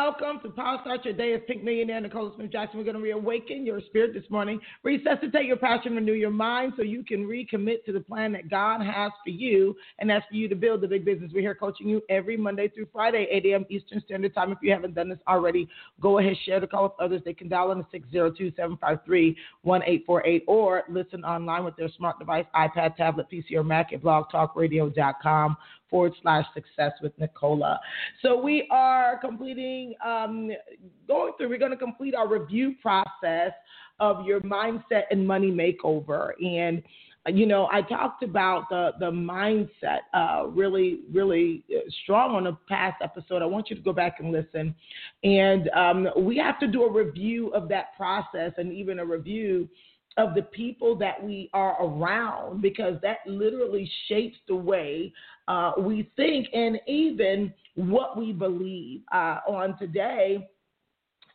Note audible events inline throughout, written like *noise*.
Welcome to Power Start Your Day as Pink Millionaire Nicola Smith Jackson. We're going to reawaken your spirit this morning, resuscitate your passion, renew your mind so you can recommit to the plan that God has for you, and that's for you to build the big business. We're here coaching you every Monday through Friday, 8 a.m. Eastern Standard Time. If you haven't done this already, go ahead, share the call with others. They can dial in 602 753 1848 or listen online with their smart device, iPad, tablet, PC, or Mac at blogtalkradio.com forward slash success with Nicola. So we are completing, um, going through, we're going to complete our review process of your mindset and money makeover. And, you know, I talked about the, the mindset uh, really, really strong on a past episode. I want you to go back and listen. And um, we have to do a review of that process and even a review of the people that we are around because that literally shapes the way uh, we think and even what we believe. Uh, on today,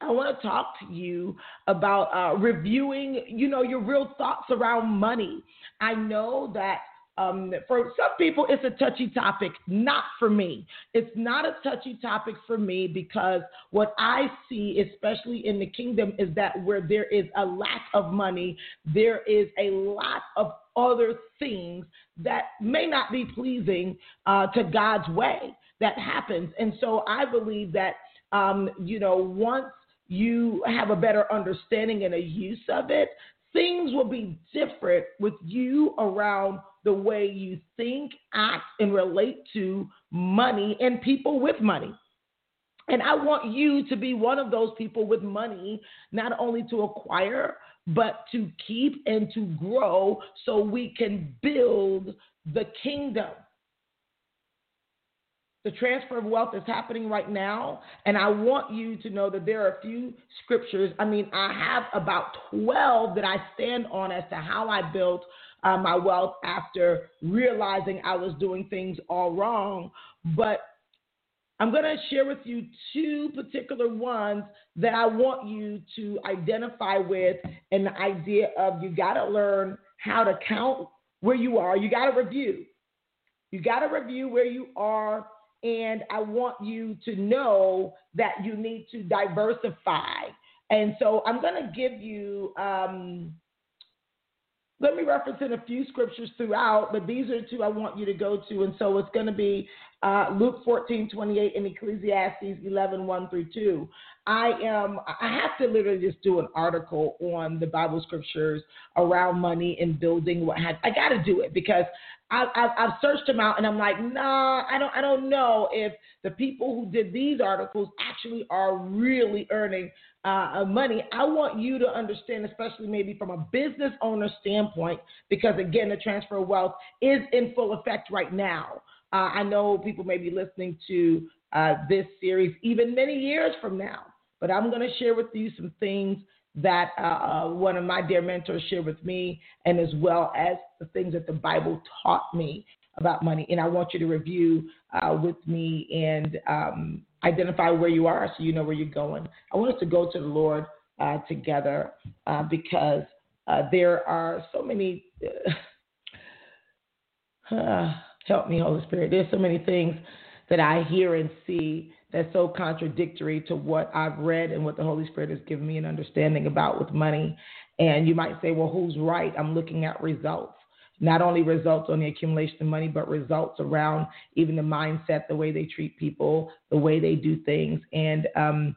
I want to talk to you about uh, reviewing, you know, your real thoughts around money. I know that um, for some people, it's a touchy topic. Not for me. It's not a touchy topic for me because what I see, especially in the kingdom, is that where there is a lack of money, there is a lot of other things that may not be pleasing uh, to God's way that happens. And so I believe that, um, you know, once you have a better understanding and a use of it, things will be different with you around the way you think, act, and relate to money and people with money. And I want you to be one of those people with money, not only to acquire, but to keep and to grow so we can build the kingdom. The transfer of wealth is happening right now. And I want you to know that there are a few scriptures. I mean, I have about 12 that I stand on as to how I built uh, my wealth after realizing I was doing things all wrong. But I'm going to share with you two particular ones that I want you to identify with and the idea of you got to learn how to count where you are. You got to review. You got to review where you are. And I want you to know that you need to diversify. And so I'm going to give you um, let me reference in a few scriptures throughout, but these are two I want you to go to. And so it's going to be uh, Luke 14, 28 and Ecclesiastes 11, 1 through 2. I am, I have to literally just do an article on the Bible scriptures around money and building what I got to do it because I, I, I've searched them out and I'm like, nah, I don't, I don't know if the people who did these articles actually are really earning uh, money. I want you to understand, especially maybe from a business owner standpoint, because again, the transfer of wealth is in full effect right now. Uh, I know people may be listening to uh, this series even many years from now, but I'm going to share with you some things that uh, uh, one of my dear mentors shared with me, and as well as the things that the Bible taught me about money. And I want you to review uh, with me and um, identify where you are so you know where you're going. I want us to go to the Lord uh, together uh, because uh, there are so many. *sighs* *sighs* Help me, Holy Spirit. There's so many things that I hear and see that's so contradictory to what I've read and what the Holy Spirit has given me an understanding about with money. And you might say, well, who's right? I'm looking at results not only results on the accumulation of money, but results around even the mindset, the way they treat people, the way they do things. And um,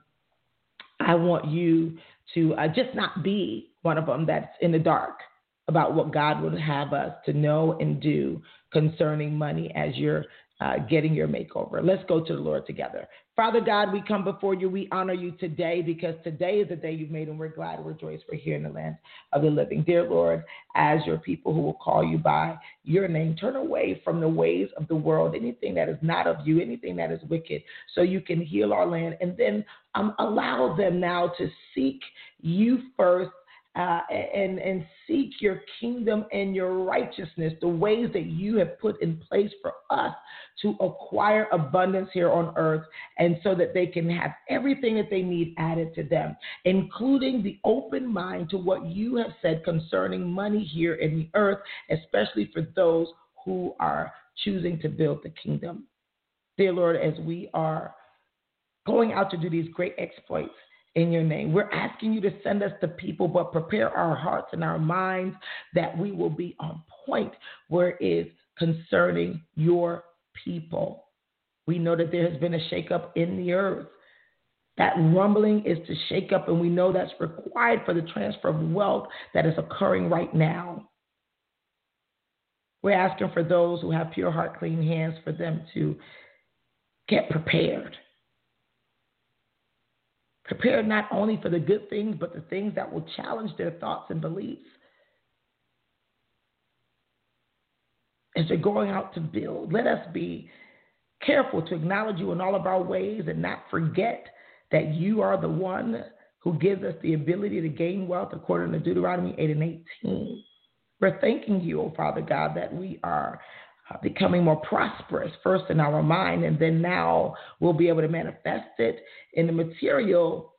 I want you to uh, just not be one of them that's in the dark about what God would have us to know and do concerning money as you're uh, getting your makeover. Let's go to the Lord together. Father God, we come before you. We honor you today because today is the day you've made, and we're glad and rejoice. We're here in the land of the living. Dear Lord, as your people who will call you by your name, turn away from the ways of the world, anything that is not of you, anything that is wicked, so you can heal our land. And then um, allow them now to seek you first uh, and and seek your kingdom and your righteousness, the ways that you have put in place for us to acquire abundance here on earth, and so that they can have everything that they need added to them, including the open mind to what you have said concerning money here in the earth, especially for those who are choosing to build the kingdom. Dear Lord, as we are going out to do these great exploits in your name. We're asking you to send us the people, but prepare our hearts and our minds that we will be on point where it is concerning your people. We know that there has been a shakeup in the earth. That rumbling is to shake up, and we know that's required for the transfer of wealth that is occurring right now. We're asking for those who have pure heart, clean hands, for them to get prepared Prepared not only for the good things, but the things that will challenge their thoughts and beliefs. As they're going out to build, let us be careful to acknowledge you in all of our ways and not forget that you are the one who gives us the ability to gain wealth according to Deuteronomy 8 and 18. We're thanking you, oh Father God, that we are uh, becoming more prosperous first in our mind, and then now we'll be able to manifest it in the material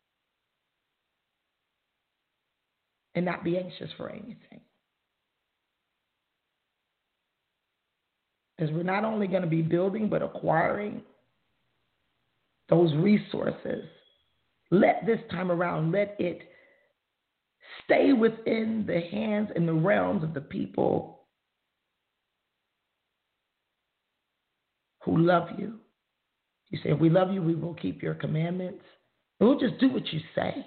and not be anxious for anything. Because we're not only going to be building, but acquiring those resources. Let this time around, let it stay within the hands and the realms of the people who love you. You say, if we love you, we will keep your commandments. And we'll just do what you say.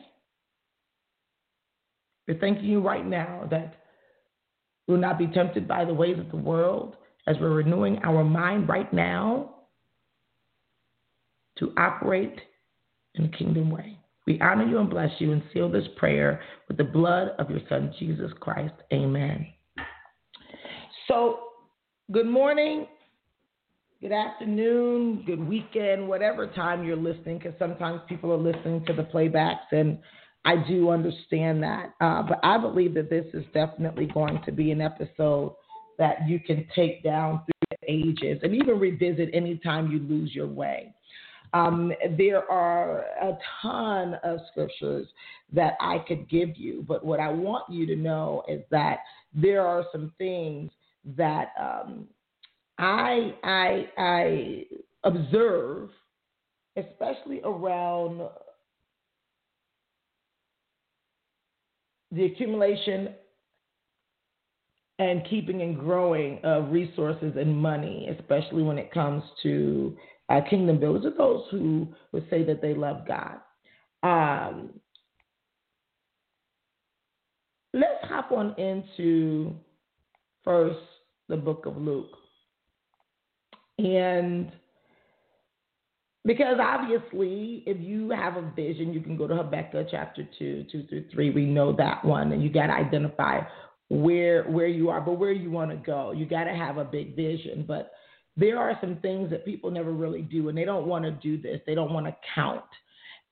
We're thanking you right now that we will not be tempted by the ways of the world as we're renewing our mind right now to operate in the kingdom way. We honor you and bless you and seal this prayer with the blood of your Son, Jesus Christ. Amen. So, good morning good afternoon, good weekend, whatever time you're listening, because sometimes people are listening to the playbacks, and I do understand that. Uh, but I believe that this is definitely going to be an episode that you can take down through the ages and even revisit anytime you lose your way. Um, there are a ton of scriptures that I could give you, but what I want you to know is that there are some things that um, I I I observe, especially around the accumulation and keeping and growing of resources and money, especially when it comes to uh, kingdom builders or those who would say that they love God. Um, let's hop on into first the book of Luke. And because obviously, if you have a vision, you can go to Habakkuk chapter 2, 2 through 3. We know that one. And you got to identify where where you are, but where you want to go. You got to have a big vision. But there are some things that people never really do, and they don't want to do this. They don't want to count.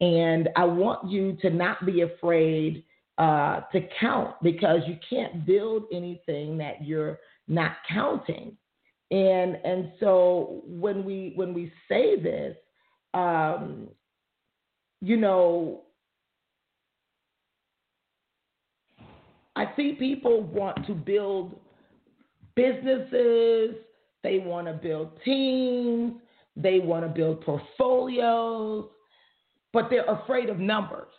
And I want you to not be afraid uh, to count because you can't build anything that you're not counting and and so when we when we say this um, you know i see people want to build businesses they want to build teams they want to build portfolios but they're afraid of numbers.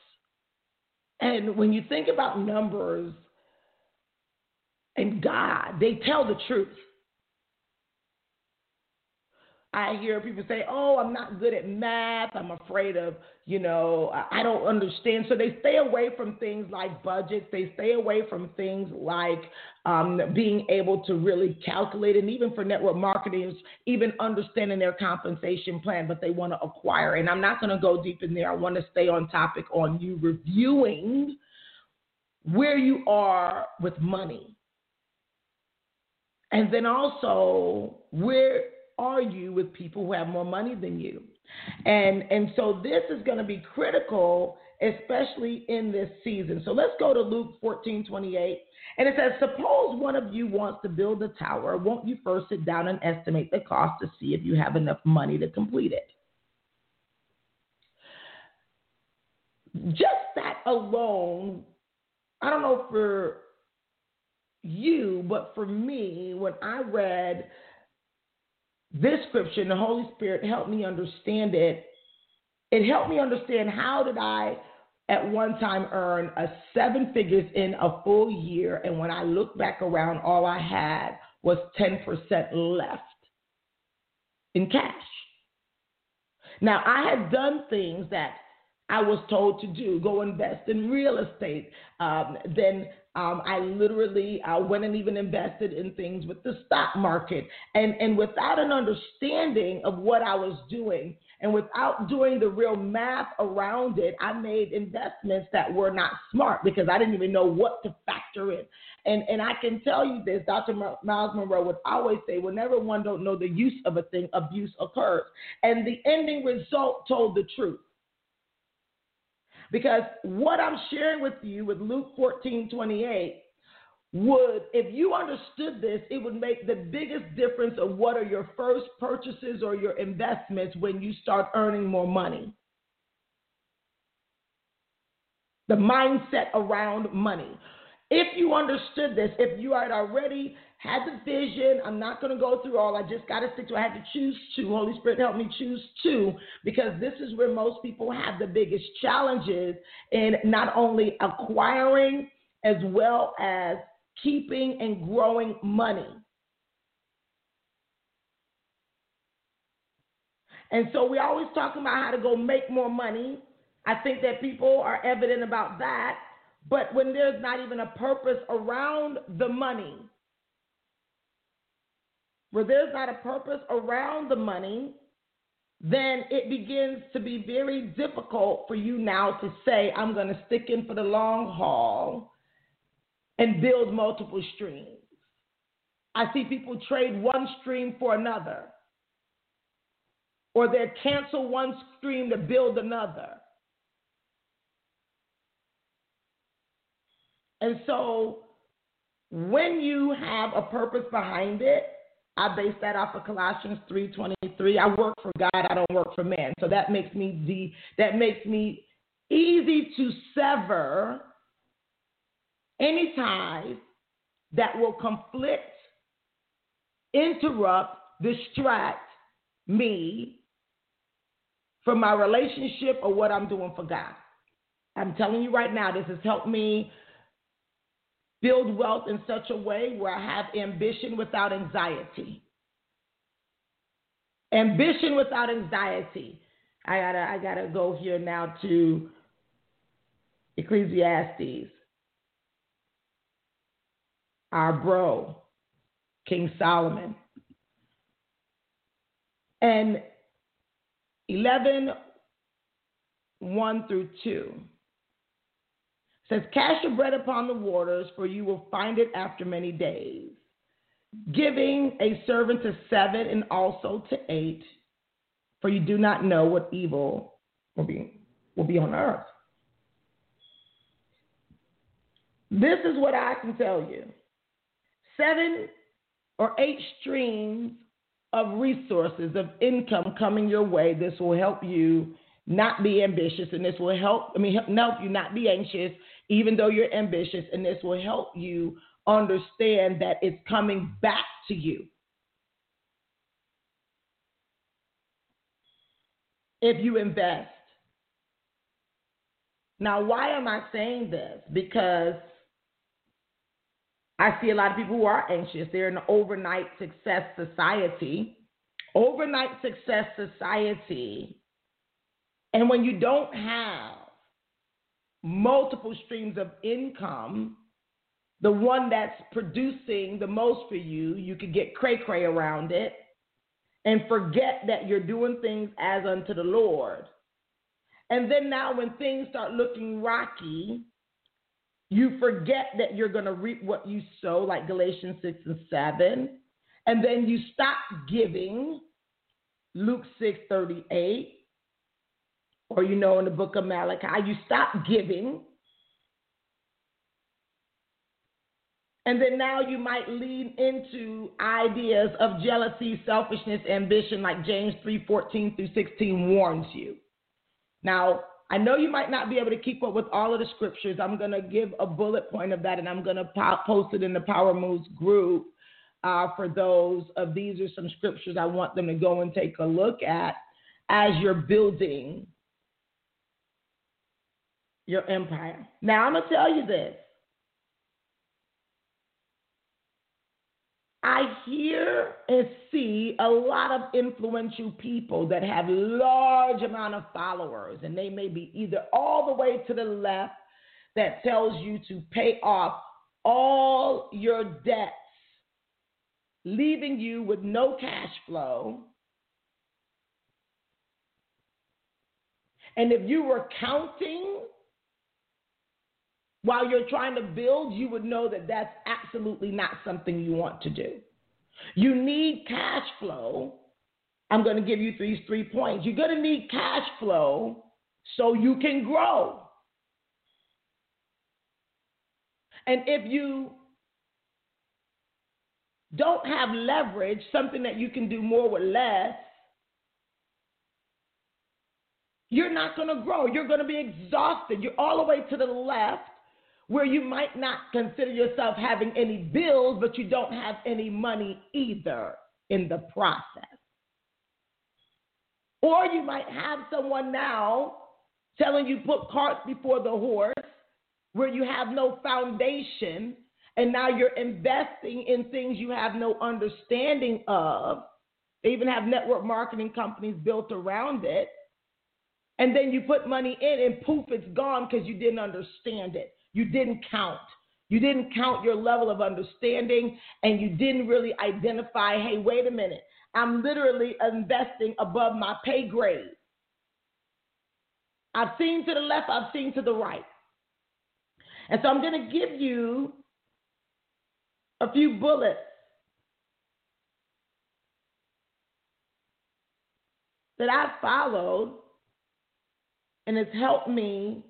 And when you think about numbers and god they tell the truth I hear people say, "Oh, I'm not good at math. I'm afraid of, you know, I don't understand." So they stay away from things like budgets. They stay away from things like um, being able to really calculate, and even for network marketers, even understanding their compensation plan. But they want to acquire, and I'm not going to go deep in there. I want to stay on topic on you reviewing where you are with money, and then also where are you with people who have more money than you? And and so this is going to be critical, especially in this season. So let's go to Luke 14, 28. And it says, Suppose one of you wants to build a tower, won't you first sit down and estimate the cost to see if you have enough money to complete it? Just that alone, I don't know for you, but for me, when I read this scripture and the Holy Spirit helped me understand it. It helped me understand how did I at one time earn a seven figures in a full year, and when I look back around, all I had was 10% left in cash. Now, I had done things that I was told to do go invest in real estate. Um, then um, I literally uh, went and even invested in things with the stock market. And, and without an understanding of what I was doing and without doing the real math around it, I made investments that were not smart because I didn't even know what to factor in. And, and I can tell you this, Dr. Myles Munroe would always say, whenever one don't know the use of a thing, abuse occurs. And the ending result told the truth. Because what I'm sharing with you with Luke 14 28 would, if you understood this, it would make the biggest difference of what are your first purchases or your investments when you start earning more money. The mindset around money. If you understood this, if you had already had the vision. I'm not going to go through all. I just got to stick to. I had to choose two. Holy Spirit help me choose two because this is where most people have the biggest challenges in not only acquiring as well as keeping and growing money. And so we always talking about how to go make more money. I think that people are evident about that. But when there's not even a purpose around the money, where there's not a purpose around the money, then it begins to be very difficult for you now to say, I'm going to stick in for the long haul and build multiple streams. I see people trade one stream for another, or they cancel one stream to build another. And so when you have a purpose behind it, I base that off of Colossians 3:23. I work for God, I don't work for man. So that makes me the that makes me easy to sever any ties that will conflict, interrupt, distract me from my relationship or what I'm doing for God. I'm telling you right now, this has helped me build wealth in such a way where I have ambition without anxiety. Ambition without anxiety. I gotta I gotta go here now to Ecclesiastes. Our bro, King Solomon. And 11, 1 through 2 says, Cast your bread upon the waters, for you will find it after many days. Giving a servant to seven and also to eight, for you do not know what evil will be, will be on earth. This is what I can tell you seven or eight streams of resources of income coming your way. This will help you not be ambitious, and this will help. I mean, help you not be anxious even though you're ambitious, and this will help you understand that it's coming back to you. If you invest. Now, why am I saying this? Because I see a lot of people who are anxious. They're in an overnight success society. overnight success society, and when you don't have multiple streams of income, the one that's producing the most for you, you could get cray cray around it and forget that you're doing things as unto the Lord. And then now, when things start looking rocky, you forget that you're going to reap what you sow, like Galatians 6 and 7. And then you stop giving, Luke 6 38. Or, you know, in the book of Malachi, you stop giving. And then now you might lean into ideas of jealousy, selfishness, ambition, like James 3 14 through 16 warns you. Now, I know you might not be able to keep up with all of the scriptures. I'm going to give a bullet point of that and I'm going to post it in the Power Moves group uh, for those of these are some scriptures I want them to go and take a look at as you're building your empire. Now, I'm going to tell you this I hear and see a lot of influential people that have large amount of followers, and they may be either all the way to the left that tells you to pay off all your debts, leaving you with no cash flow. And if you were counting while you're trying to build, you would know that that's absolutely not something you want to do. You need cash flow. I'm going to give you these three points. You're going to need cash flow so you can grow. And if you don't have leverage, something that you can do more with less, you're not going to grow. You're going to be exhausted. You're all the way to the left where you might not consider yourself having any bills, but you don't have any money either in the process. Or you might have someone now telling you put carts before the horse, where you have no foundation, and now you're investing in things you have no understanding of. They even have network marketing companies built around it. And then you put money in, and poof, it's gone because you didn't understand it. You didn't count. You didn't count your level of understanding and you didn't really identify hey, wait a minute. I'm literally investing above my pay grade. I've seen to the left, I've seen to the right. And so I'm going to give you a few bullets that I followed and it's helped me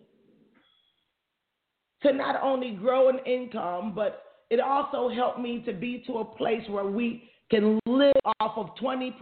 to not only grow an income, but it also helped me to be to a place where we can live off of 20%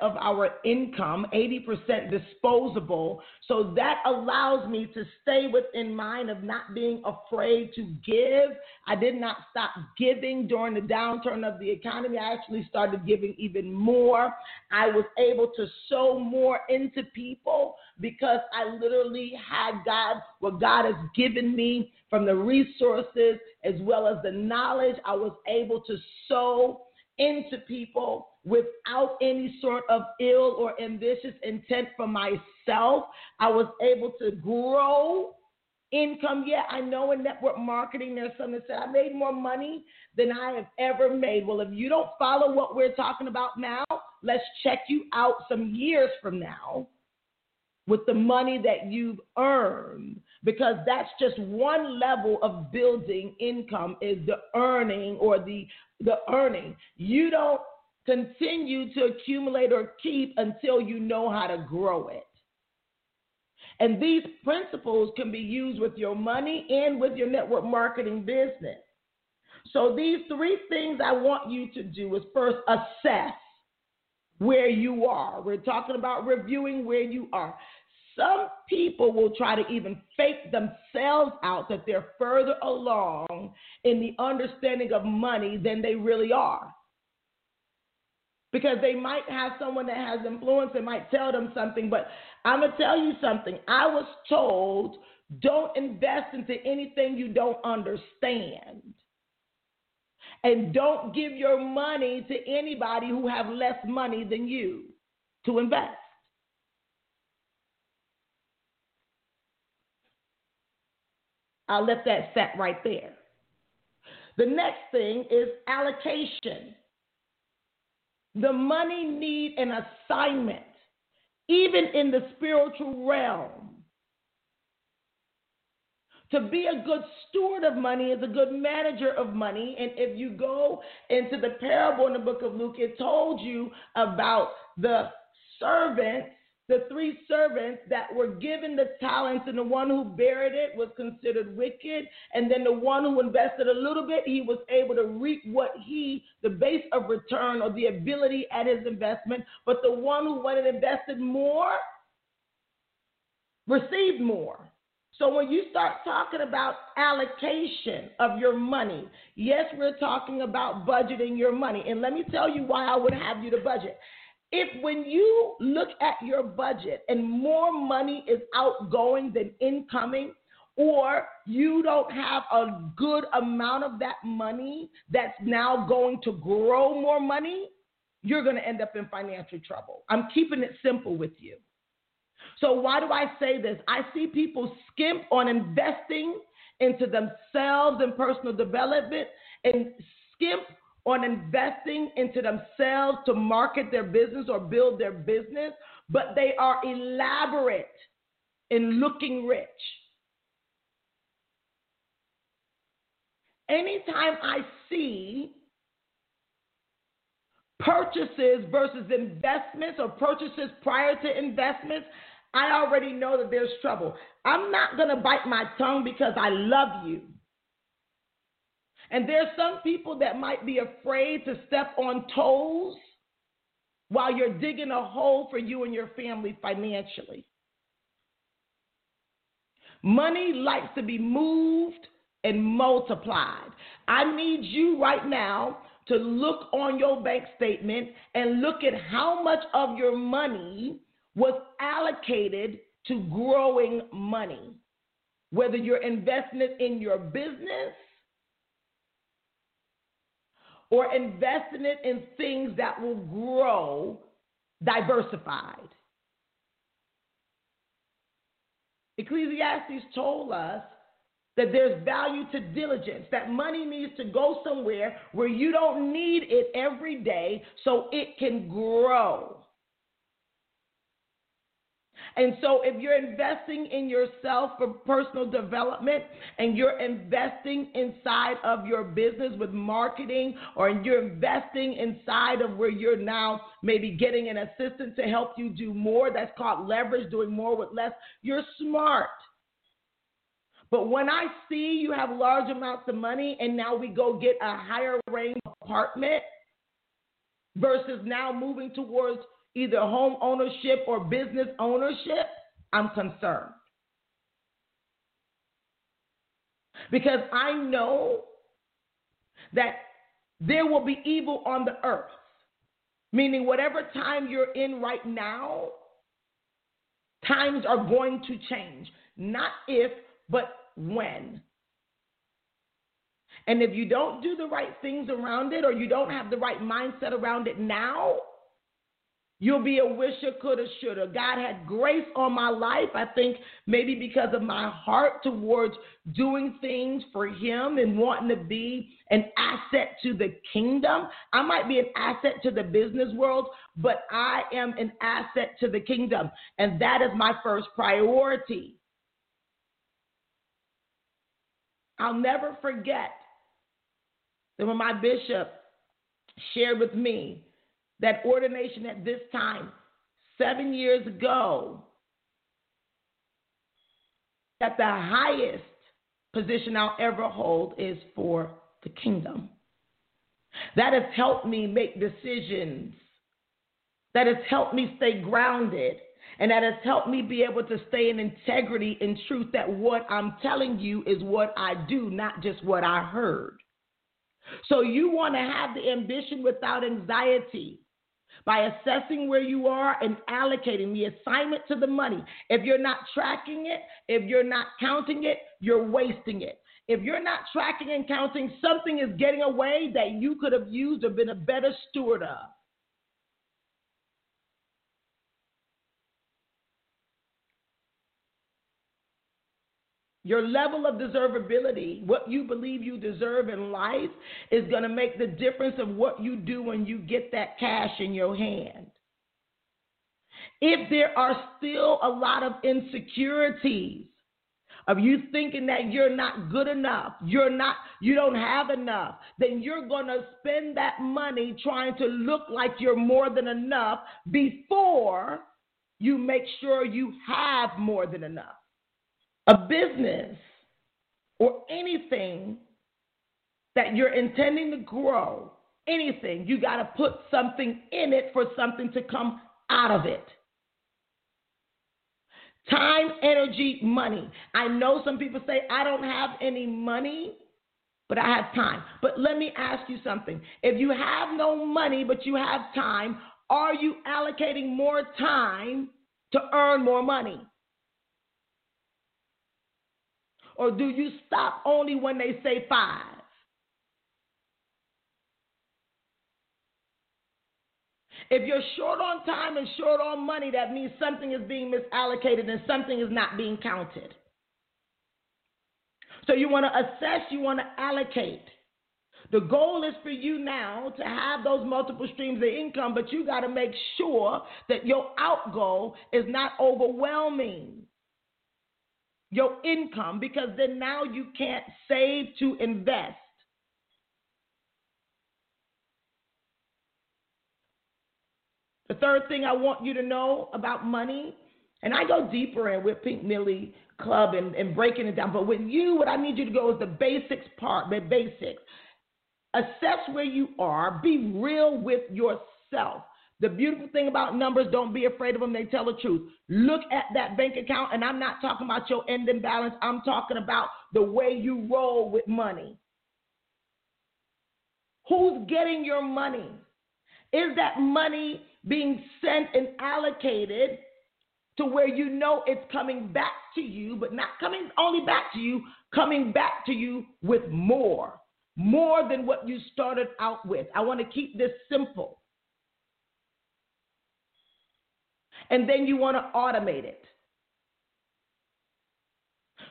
of our income, 80% disposable. So that allows me to stay within mind of not being afraid to give. I did not stop giving during the downturn of the economy. I actually started giving even more. I was able to sow more into people because I literally had God, what God has given me from the resources as well as the knowledge. I was able to sow into people without any sort of ill or ambitious intent for myself. I was able to grow income. Yeah, I know in network marketing there's some that say I made more money than I have ever made. Well, if you don't follow what we're talking about now, let's check you out some years from now with the money that you've earned because that's just one level of building income is the earning or the the earning. You don't continue to accumulate or keep until you know how to grow it. And these principles can be used with your money and with your network marketing business. So, these three things I want you to do is first assess where you are. We're talking about reviewing where you are. Some people will try to even fake themselves out that they're further along in the understanding of money than they really are. Because they might have someone that has influence and might tell them something, but I'm going to tell you something. I was told don't invest into anything you don't understand. And don't give your money to anybody who have less money than you to invest. I'll let that set right there. The next thing is allocation. The money need an assignment, even in the spiritual realm. To be a good steward of money is a good manager of money. And if you go into the parable in the book of Luke, it told you about the servants the three servants that were given the talents, and the one who buried it was considered wicked. And then the one who invested a little bit, he was able to reap what he, the base of return or the ability at his investment. But the one who went and invested more received more. So when you start talking about allocation of your money, yes, we're talking about budgeting your money. And let me tell you why I would have you to budget. If when you look at your budget and more money is outgoing than incoming, or you don't have a good amount of that money that's now going to grow more money, you're going to end up in financial trouble. I'm keeping it simple with you. So, why do I say this? I see people skimp on investing into themselves and personal development and skimp on investing into themselves to market their business or build their business, but they are elaborate in looking rich. Anytime I see purchases versus investments or purchases prior to investments, I already know that there's trouble. I'm not going to bite my tongue because I love you. And there's some people that might be afraid to step on toes while you're digging a hole for you and your family financially. Money likes to be moved and multiplied. I need you right now to look on your bank statement and look at how much of your money was allocated to growing money. Whether you're investing it in your business or investing it in things that will grow diversified. Ecclesiastes told us that there's value to diligence, that money needs to go somewhere where you don't need it every day so it can grow. And so, if you're investing in yourself for personal development and you're investing inside of your business with marketing, or you're investing inside of where you're now maybe getting an assistant to help you do more, that's called leverage, doing more with less, you're smart. But when I see you have large amounts of money and now we go get a higher range apartment versus now moving towards either home ownership or business ownership, I'm concerned. Because I know that there will be evil on the earth, meaning whatever time you're in right now, times are going to change. Not if, but when. And if you don't do the right things around it or you don't have the right mindset around it now, You'll be a wisher, coulda, shoulda. God had grace on my life. I think maybe because of my heart towards doing things for Him and wanting to be an asset to the kingdom. I might be an asset to the business world, but I am an asset to the kingdom. And that is my first priority. I'll never forget that when my bishop shared with me that ordination at this time, seven years ago, that the highest position I'll ever hold is for the kingdom. That has helped me make decisions. That has helped me stay grounded. And that has helped me be able to stay in integrity and truth that what I'm telling you is what I do, not just what I heard. So you want to have the ambition without anxiety by assessing where you are and allocating the assignment to the money. If you're not tracking it, if you're not counting it, you're wasting it. If you're not tracking and counting, something is getting away that you could have used or been a better steward of. Your level of deservability, what you believe you deserve in life, is going to make the difference of what you do when you get that cash in your hand. If there are still a lot of insecurities of you thinking that you're not good enough, you're not, you don't have enough, then you're going to spend that money trying to look like you're more than enough before you make sure you have more than enough a business or anything that you're intending to grow, anything, you got to put something in it for something to come out of it. Time, energy, money. I know some people say, I don't have any money, but I have time. But let me ask you something. If you have no money, but you have time, are you allocating more time to earn more money? Or do you stop only when they say five? If you're short on time and short on money, that means something is being misallocated and something is not being counted. So you want to assess, you want to allocate. The goal is for you now to have those multiple streams of income, but you got to make sure that your outgo is not overwhelming your income because then now you can't save to invest. The third thing I want you to know about money, and I go deeper in with Pink Millie Club and, and breaking it down, but with you, what I need you to go is the basics part, the basics. Assess where you are, be real with yourself. The beautiful thing about numbers, don't be afraid of them. They tell the truth. Look at that bank account, and I'm not talking about your ending balance. I'm talking about the way you roll with money. Who's getting your money? Is that money being sent and allocated to where you know it's coming back to you, but not coming only back to you, coming back to you with more, more than what you started out with? I want to keep this simple. And then you want to automate it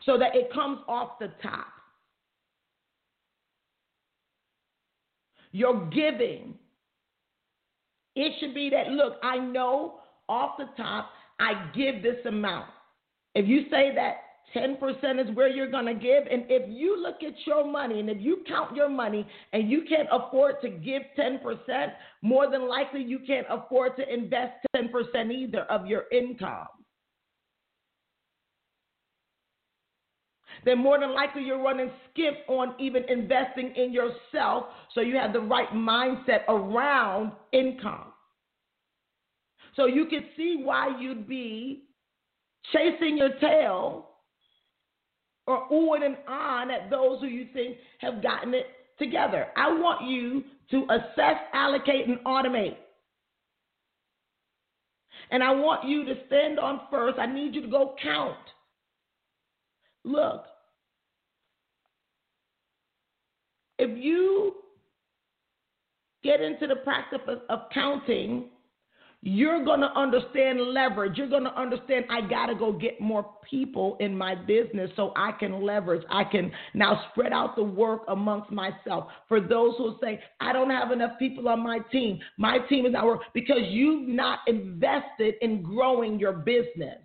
so that it comes off the top. Your giving, it should be that look, I know off the top I give this amount. If you say that 10% is where you're going to give. And if you look at your money and if you count your money and you can't afford to give 10%, more than likely you can't afford to invest 10% either of your income. Then more than likely you're running skip on even investing in yourself so you have the right mindset around income. So you can see why you'd be chasing your tail or oohing and on at those who you think have gotten it together. I want you to assess, allocate, and automate. And I want you to stand on first. I need you to go count. Look, if you get into the practice of, of counting, you're going to understand leverage. You're going to understand I got to go get more people in my business so I can leverage. I can now spread out the work amongst myself. For those who say, I don't have enough people on my team, my team is not working because you've not invested in growing your business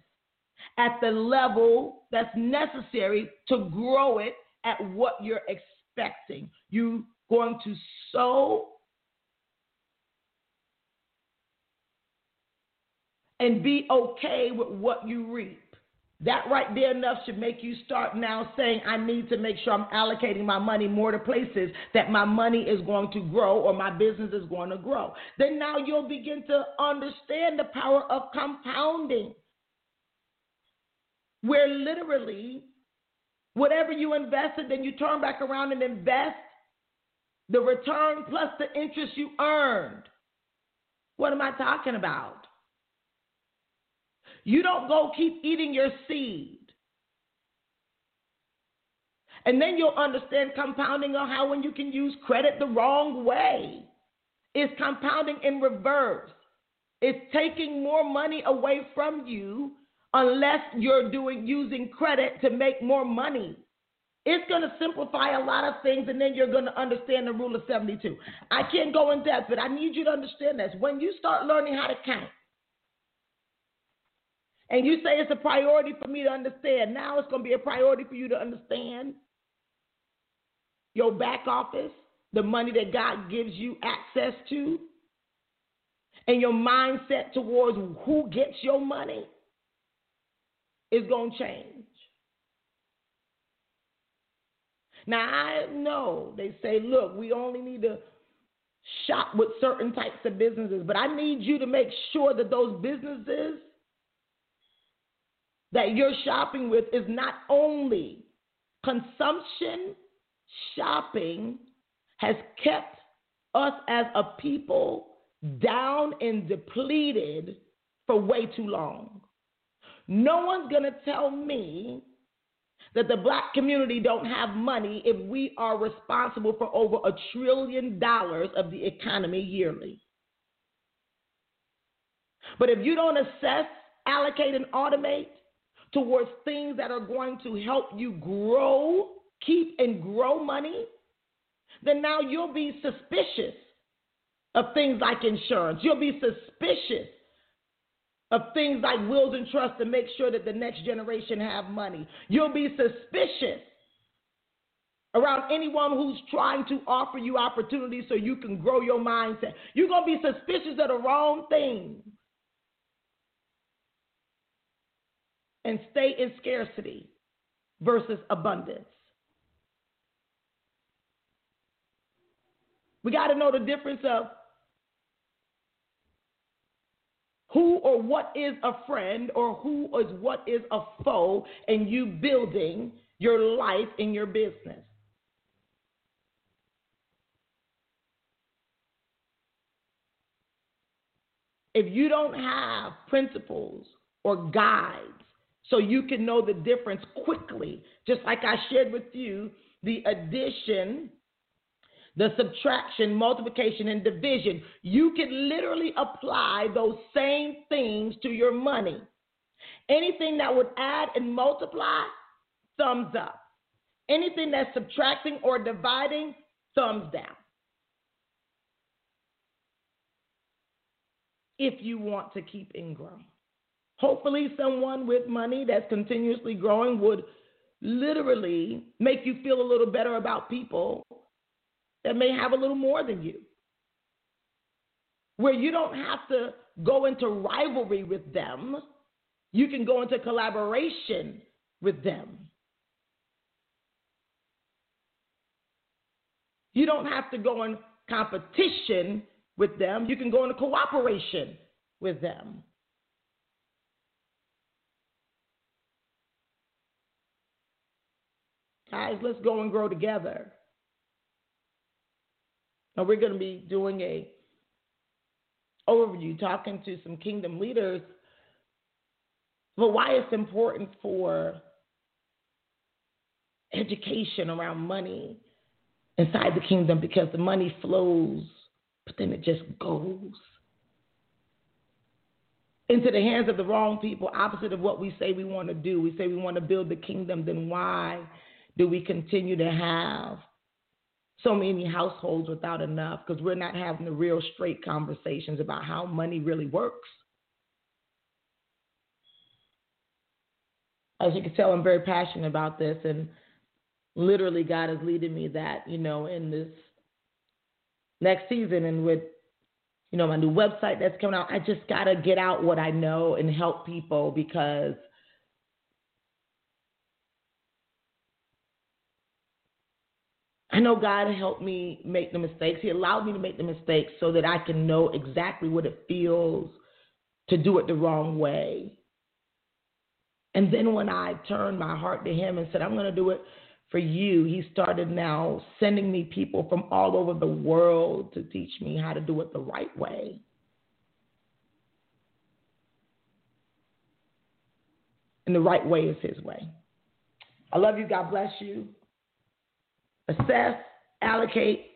at the level that's necessary to grow it at what you're expecting. You're going to sow and be okay with what you reap. That right there enough should make you start now saying, I need to make sure I'm allocating my money more to places that my money is going to grow or my business is going to grow. Then now you'll begin to understand the power of compounding, where literally whatever you invested, then you turn back around and invest the return plus the interest you earned. What am I talking about? You don't go keep eating your seed And then you'll understand compounding on how when you can use credit the wrong way. It's compounding in reverse. It's taking more money away from you unless you're doing using credit to make more money. It's going to simplify a lot of things, and then you're going to understand the rule of 72. I can't go in depth, but I need you to understand this. When you start learning how to count, and you say it's a priority for me to understand, now it's going to be a priority for you to understand your back office, the money that God gives you access to, and your mindset towards who gets your money is going to change. Now, I know they say, look, we only need to shop with certain types of businesses, but I need you to make sure that those businesses that you're shopping with is not only consumption shopping has kept us as a people down and depleted for way too long. No one's going to tell me that the black community don't have money if we are responsible for over a trillion dollars of the economy yearly. But if you don't assess, allocate, and automate towards things that are going to help you grow, keep, and grow money, then now you'll be suspicious of things like insurance. You'll be suspicious of things like wills and trusts to make sure that the next generation have money. You'll be suspicious around anyone who's trying to offer you opportunities so you can grow your mindset. You're going to be suspicious of the wrong things and stay in scarcity versus abundance. We got to know the difference of who or what is a friend or who is what is a foe and you building your life in your business. If you don't have principles or guides so you can know the difference quickly, just like I shared with you, the addition the subtraction, multiplication, and division. You can literally apply those same things to your money. Anything that would add and multiply, thumbs up. Anything that's subtracting or dividing, thumbs down. If you want to keep in growth. Hopefully, someone with money that's continuously growing would literally make you feel a little better about people that may have a little more than you. Where you don't have to go into rivalry with them, you can go into collaboration with them. You don't have to go in competition with them, you can go into cooperation with them. Guys, let's go and grow together. Now we're going to be doing a overview, talking to some kingdom leaders, but why it's important for education around money inside the kingdom because the money flows, but then it just goes into the hands of the wrong people, opposite of what we say we want to do. We say we want to build the kingdom, then why do we continue to have so many households without enough because we're not having the real straight conversations about how money really works. As you can tell, I'm very passionate about this, and literally, God is leading me that, you know, in this next season and with, you know, my new website that's coming out, I just got to get out what I know and help people because – I know God helped me make the mistakes. He allowed me to make the mistakes so that I can know exactly what it feels to do it the wrong way. And then when I turned my heart to Him and said, I'm going to do it for you, He started now sending me people from all over the world to teach me how to do it the right way. And the right way is His way. I love you. God bless you. Assess, allocate,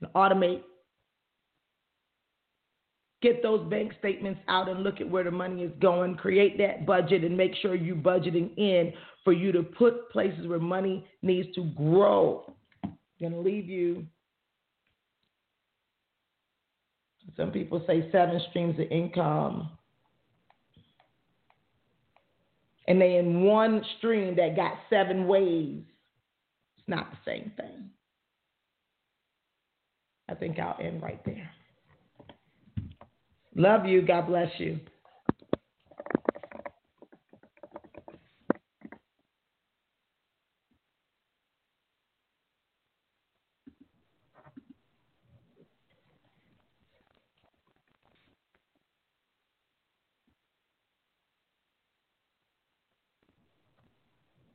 and automate. Get those bank statements out and look at where the money is going. Create that budget and make sure you're budgeting in for you to put places where money needs to grow. Going to leave you. Some people say seven streams of income. And they in one stream that got seven ways. Not the same thing. I think I'll end right there. Love you. God bless you.